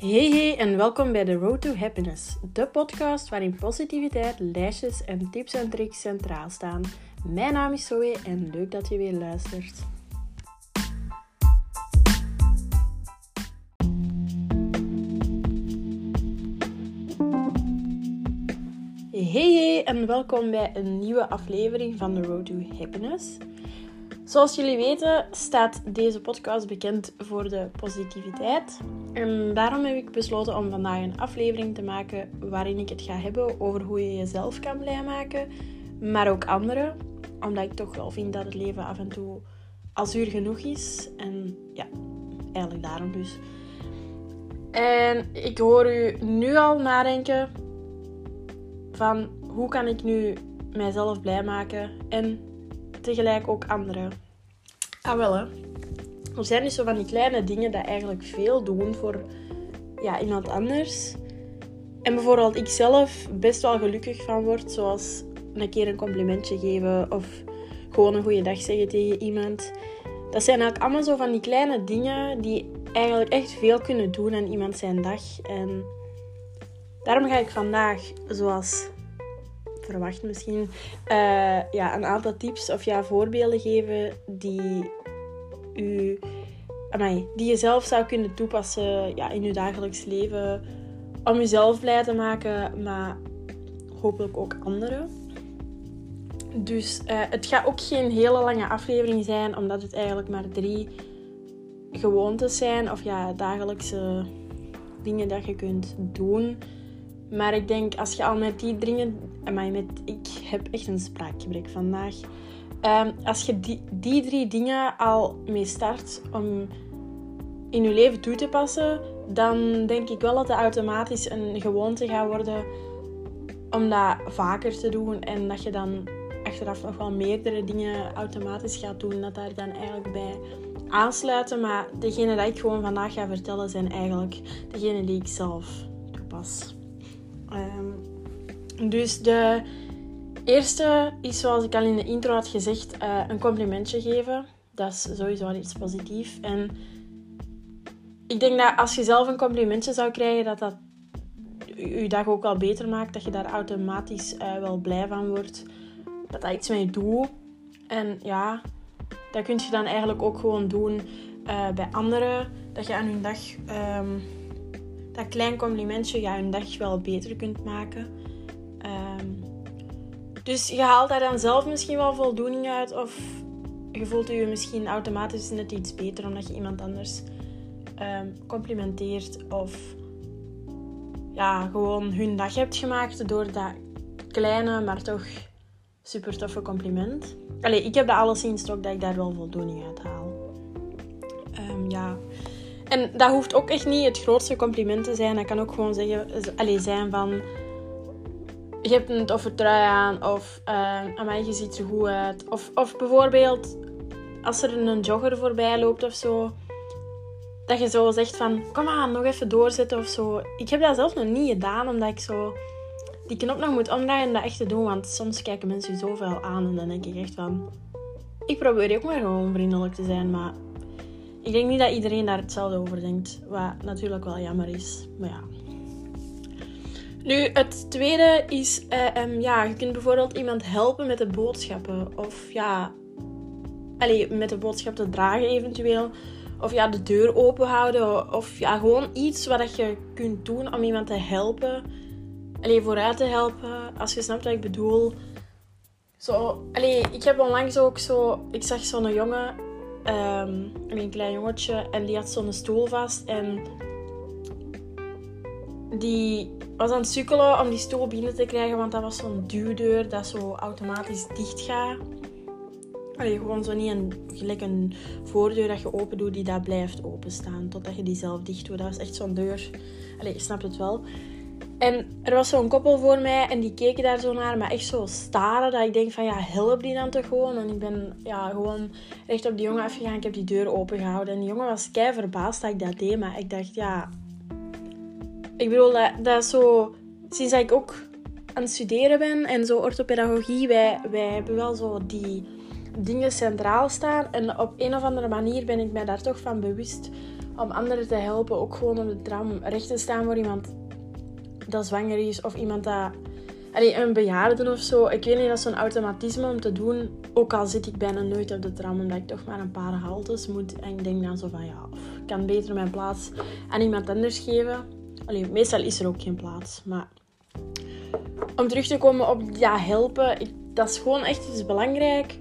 Hey hey en welkom bij The Road to Happiness, de podcast waarin positiviteit, lijstjes en tips en tricks centraal staan. Mijn naam is Zoe en leuk dat je weer luistert. Hey hey en welkom bij een nieuwe aflevering van The Road to Happiness. Zoals jullie weten staat deze podcast bekend voor de positiviteit. En daarom heb ik besloten om vandaag een aflevering te maken waarin ik het ga hebben over hoe je jezelf kan blij maken, maar ook anderen. Omdat ik toch wel vind dat het leven af en toe azuur genoeg is. En ja, eigenlijk daarom dus. En ik hoor u nu al nadenken van hoe kan ik nu mijzelf blij maken en tegelijk ook anderen. Wel hè. Er zijn dus zo van die kleine dingen dat eigenlijk veel doen voor ja, iemand anders. En bijvoorbeeld ik zelf best wel gelukkig van word, zoals een keer een complimentje geven of gewoon een goede dag zeggen tegen iemand. Dat zijn eigenlijk allemaal zo van die kleine dingen die eigenlijk echt veel kunnen doen aan iemand zijn dag. En daarom ga ik vandaag, zoals verwacht misschien, uh, ja, een aantal tips of ja, voorbeelden geven die die je zelf zou kunnen toepassen ja, in je dagelijks leven. Om jezelf blij te maken, maar hopelijk ook anderen. Dus uh, het gaat ook geen hele lange aflevering zijn, omdat het eigenlijk maar drie gewoontes zijn. Of ja, dagelijkse dingen dat je kunt doen. Maar ik denk, als je al met die dingen... Met, ik heb echt een spraakgebrek vandaag. Um, als je die, die drie dingen al mee start om in je leven toe te passen, dan denk ik wel dat het automatisch een gewoonte gaat worden om dat vaker te doen en dat je dan achteraf nog wel meerdere dingen automatisch gaat doen, dat daar dan eigenlijk bij aansluiten. Maar degene die ik gewoon vandaag ga vertellen zijn eigenlijk degene die ik zelf toepas. Um, dus de eerste is, zoals ik al in de intro had gezegd, uh, een complimentje geven. Dat is sowieso al iets positiefs. En ik denk dat als je zelf een complimentje zou krijgen, dat dat je dag ook wel beter maakt. Dat je daar automatisch uh, wel blij van wordt. Dat dat iets mee doet. En ja, dat kun je dan eigenlijk ook gewoon doen uh, bij anderen. Dat je aan hun dag... Um, dat klein complimentje ja, hun dag wel beter kunt maken. Dus je haalt daar dan zelf misschien wel voldoening uit. Of je voelt je misschien automatisch net iets beter omdat je iemand anders um, complimenteert. Of ja, gewoon hun dag hebt gemaakt door dat kleine, maar toch super toffe compliment. Allee, ik heb dat alleszins ook dat ik daar wel voldoening uit haal. Um, ja. En dat hoeft ook echt niet het grootste compliment te zijn. Dat kan ook gewoon zeggen, allee, zijn van je hebt een toffe trui aan of uh, amai, je ziet er goed uit. Of, of bijvoorbeeld als er een jogger voorbij loopt of zo, dat je zo zegt van kom aan, nog even doorzetten of zo. Ik heb dat zelf nog niet gedaan, omdat ik zo die knop nog moet omdraaien en dat echt te doen. Want soms kijken mensen zoveel aan en dan denk ik echt van... Ik probeer ook maar gewoon vriendelijk te zijn, maar ik denk niet dat iedereen daar hetzelfde over denkt. Wat natuurlijk wel jammer is, maar ja. Nu, het tweede is, uh, ja, je kunt bijvoorbeeld iemand helpen met de boodschappen. Of ja, allez, met de boodschap te dragen eventueel. Of ja, de deur open houden. Of ja, gewoon iets wat je kunt doen om iemand te helpen. Allee, vooruit te helpen. Als je snapt wat ik bedoel. Zo, allee, ik heb onlangs ook zo... Ik zag zo'n jongen, um, een klein jongetje, en die had zo'n stoel vast. En die was aan het sukkelen om die stoel binnen te krijgen, want dat was zo'n duwdeur dat zo automatisch dicht gaat. Gewoon zo niet een, gelijk een voordeur dat je open doet die daar blijft openstaan totdat je die zelf dicht doet. Dat was echt zo'n deur. Allee, je snapt het wel. En er was zo'n koppel voor mij en die keken daar zo naar, maar echt zo staren dat ik denk van ja, help die dan toch gewoon. En ik ben ja, gewoon recht op die jongen afgegaan. Ik heb die deur open gehouden en die jongen was kei verbaasd dat ik dat deed, maar ik dacht ja, ik bedoel, dat, zo... Sinds dat ik ook aan het studeren ben en zo orthopedagogie, wij, wij hebben wel zo die dingen centraal staan. En op een of andere manier ben ik mij daar toch van bewust om anderen te helpen. Ook gewoon op de tram recht te staan voor iemand dat zwanger is of iemand dat Allee, een bejaarde of zo. Ik weet niet, dat is zo'n automatisme om te doen. Ook al zit ik bijna nooit op de tram, omdat ik toch maar een paar haltes moet. En ik denk dan zo van, ja, ik kan beter mijn plaats aan iemand anders geven. Meestal is er ook geen plaats. Maar om terug te komen op ja, helpen, ik, dat is gewoon echt iets belangrijk.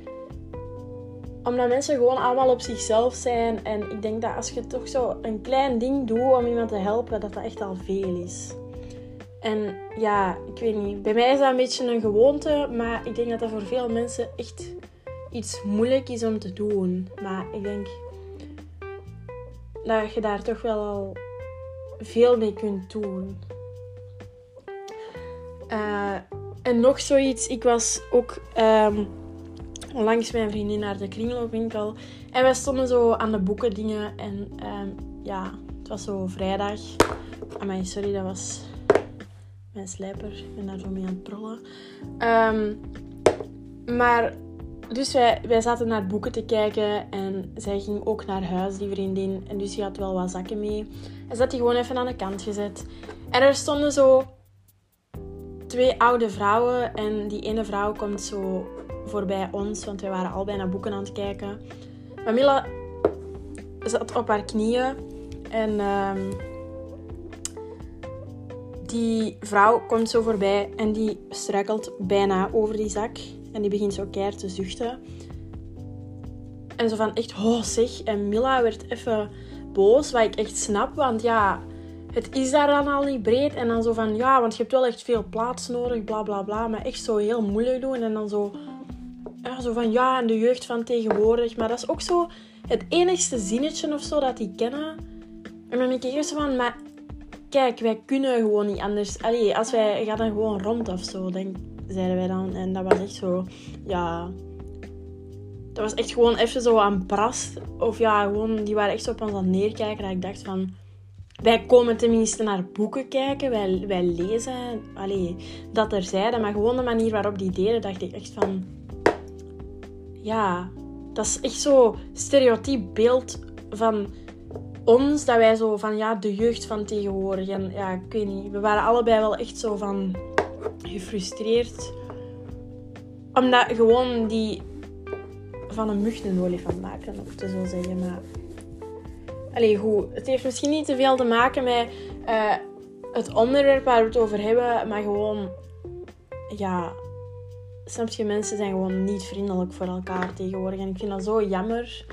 Omdat mensen gewoon allemaal op zichzelf zijn. En ik denk dat als je toch zo een klein ding doet om iemand te helpen, dat dat echt al veel is. En ja, ik weet niet. Bij mij is dat een beetje een gewoonte, maar ik denk dat dat voor veel mensen echt iets moeilijk is om te doen. Maar ik denk dat je daar toch wel al veel mee kunt doen. Uh, en nog zoiets. Ik was ook um, langs mijn vriendin naar de kringloopwinkel. En wij stonden zo aan de boeken dingen. En um, ja, het was zo vrijdag. Amai, sorry, dat was mijn slijper. Ik ben daar zo mee aan het prollen. Um, maar, dus wij, wij zaten naar boeken te kijken en zij ging ook naar huis, die vriendin. En dus die had wel wat zakken mee. En ze had die gewoon even aan de kant gezet. En er stonden zo twee oude vrouwen en die ene vrouw komt zo voorbij ons, want wij waren al bijna boeken aan het kijken. Mamila zat op haar knieën en um, die vrouw komt zo voorbij en die struikelt bijna over die zak. En die begint zo keihard te zuchten. En zo van echt, oh zeg. En Mila werd even boos, wat ik echt snap. Want ja, het is daar dan al niet breed. En dan zo van, ja, want je hebt wel echt veel plaats nodig, bla bla bla. Maar echt zo heel moeilijk doen. En dan zo, zo van, ja, en de jeugd van tegenwoordig. Maar dat is ook zo het enigste zinnetje of zo dat die kennen. En dan denk ik zo van, maar kijk, wij kunnen gewoon niet anders. Allee, als wij gaan dan gewoon rond of zo, denk, zeiden wij dan. En dat was echt zo, ja... Dat was echt gewoon even zo aan pras. Of ja, gewoon, die waren echt zo op ons aan het neerkijken. Dat ik dacht van... Wij komen tenminste naar boeken kijken. Wij, wij lezen. Allee, dat er zeiden. Maar gewoon de manier waarop die deden, dacht ik echt van... Ja, dat is echt zo stereotyp beeld van ons dat wij zo van ja, de jeugd van tegenwoordig. En ja, ik weet niet. We waren allebei wel echt zo van gefrustreerd. Omdat gewoon die van een mug een olifant maken, om te zo zeggen. Maar Allee, goed. Het heeft misschien niet te veel te maken met uh, het onderwerp waar we het over hebben, maar gewoon, ja, snap je, mensen zijn gewoon niet vriendelijk voor elkaar tegenwoordig. En ik vind dat zo jammer.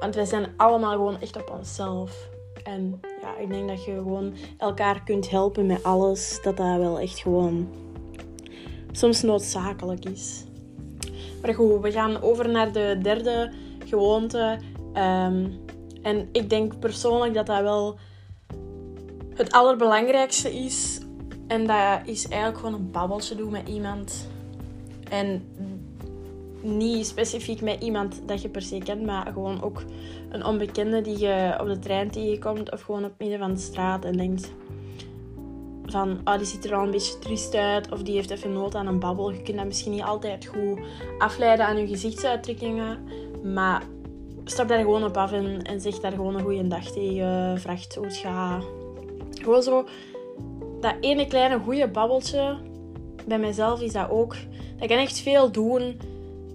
Want wij zijn allemaal gewoon echt op onszelf. En ja, ik denk dat je gewoon elkaar kunt helpen met alles. Dat dat wel echt gewoon soms noodzakelijk is. Maar goed, we gaan over naar de derde gewoonte. Um, en ik denk persoonlijk dat dat wel het allerbelangrijkste is. En dat is eigenlijk gewoon een babbeltje doen met iemand. En niet specifiek met iemand dat je per se kent, maar gewoon ook een onbekende die je op de trein tegenkomt of gewoon op midden van de straat en denkt van, oh, die ziet er al een beetje triest uit of die heeft even nood aan een babbel. Je kunt dat misschien niet altijd goed afleiden aan je gezichtsuitdrukkingen, maar stap daar gewoon op af en, en zeg daar gewoon een goede dag tegen, vraagt hoe het gaat. Gewoon zo, dat ene kleine goede babbeltje, bij mezelf is dat ook, dat kan echt veel doen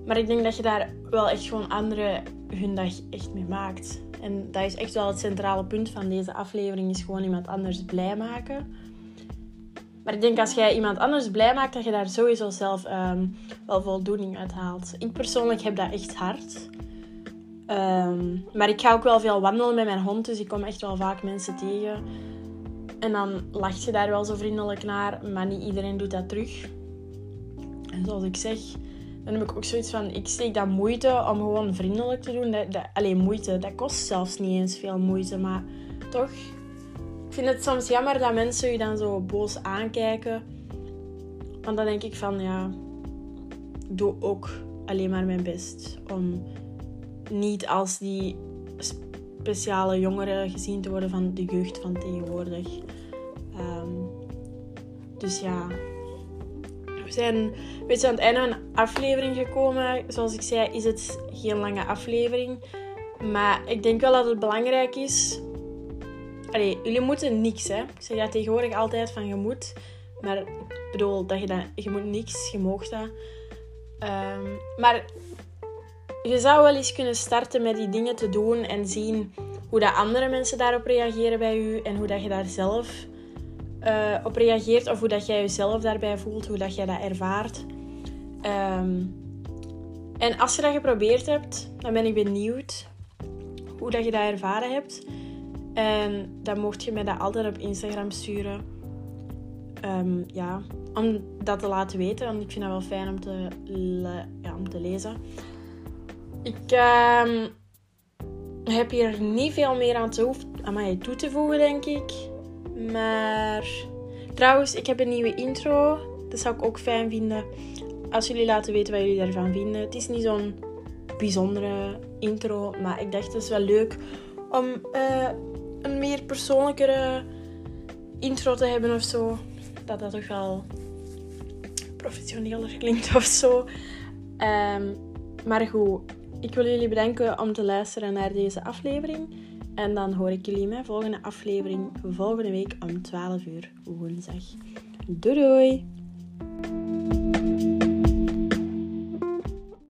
maar ik denk dat je daar wel echt gewoon anderen hun dag echt mee maakt. En dat is echt wel het centrale punt van deze aflevering, is gewoon iemand anders blij maken. Maar ik denk als jij iemand anders blij maakt, dat je daar sowieso zelf um, wel voldoening uit haalt. Ik persoonlijk heb dat echt hard. Um, maar ik ga ook wel veel wandelen met mijn hond, dus ik kom echt wel vaak mensen tegen. En dan lacht je daar wel zo vriendelijk naar, maar niet iedereen doet dat terug. En zoals ik zeg, dan heb ik ook zoiets van, ik steek dat moeite om gewoon vriendelijk te doen. Dat, alleen moeite, dat kost zelfs niet eens veel moeite. Maar toch, ik vind het soms jammer dat mensen je dan zo boos aankijken. Want dan denk ik van, ja, ik doe ook alleen maar mijn best om niet als die speciale jongeren gezien te worden van de jeugd van tegenwoordig. Um, dus ja, we zijn een beetje aan het einde van aflevering gekomen. Zoals ik zei, is het geen lange aflevering. Maar ik denk wel dat het belangrijk is Allee, jullie moeten niks, hè. Ik zeg dat tegenwoordig altijd van je moet. Maar ik bedoel, dat je, dat, je moet niks, je moogt dat. Ehm, maar je zou wel eens kunnen starten met die dingen te doen en zien hoe dat andere mensen daarop reageren bij u en hoe dat je daar zelf uh, op reageert of hoe dat jij jezelf daarbij voelt, hoe dat jij dat ervaart. Ehm, en als je dat geprobeerd hebt, dan ben ik benieuwd hoe dat je dat ervaren hebt. En dan mocht je mij dat altijd op Instagram sturen. Um, ja, om dat te laten weten, want ik vind dat wel fijn om te, ja, om te lezen. Ik um, heb hier niet veel meer aan, te aan mij toe te voegen, denk ik. Maar trouwens, ik heb een nieuwe intro. Dat zou ik ook fijn vinden als jullie laten weten wat jullie daarvan vinden. Het is niet zo'n bijzondere intro, maar ik dacht het is wel leuk om uh, een meer persoonlijkere intro te hebben of zo. Dat dat toch wel professioneler klinkt of zo. Um, maar goed, ik wil jullie bedanken om te luisteren naar deze aflevering. En dan hoor ik jullie in mijn volgende aflevering volgende week om 12 uur woensdag. Doei doei!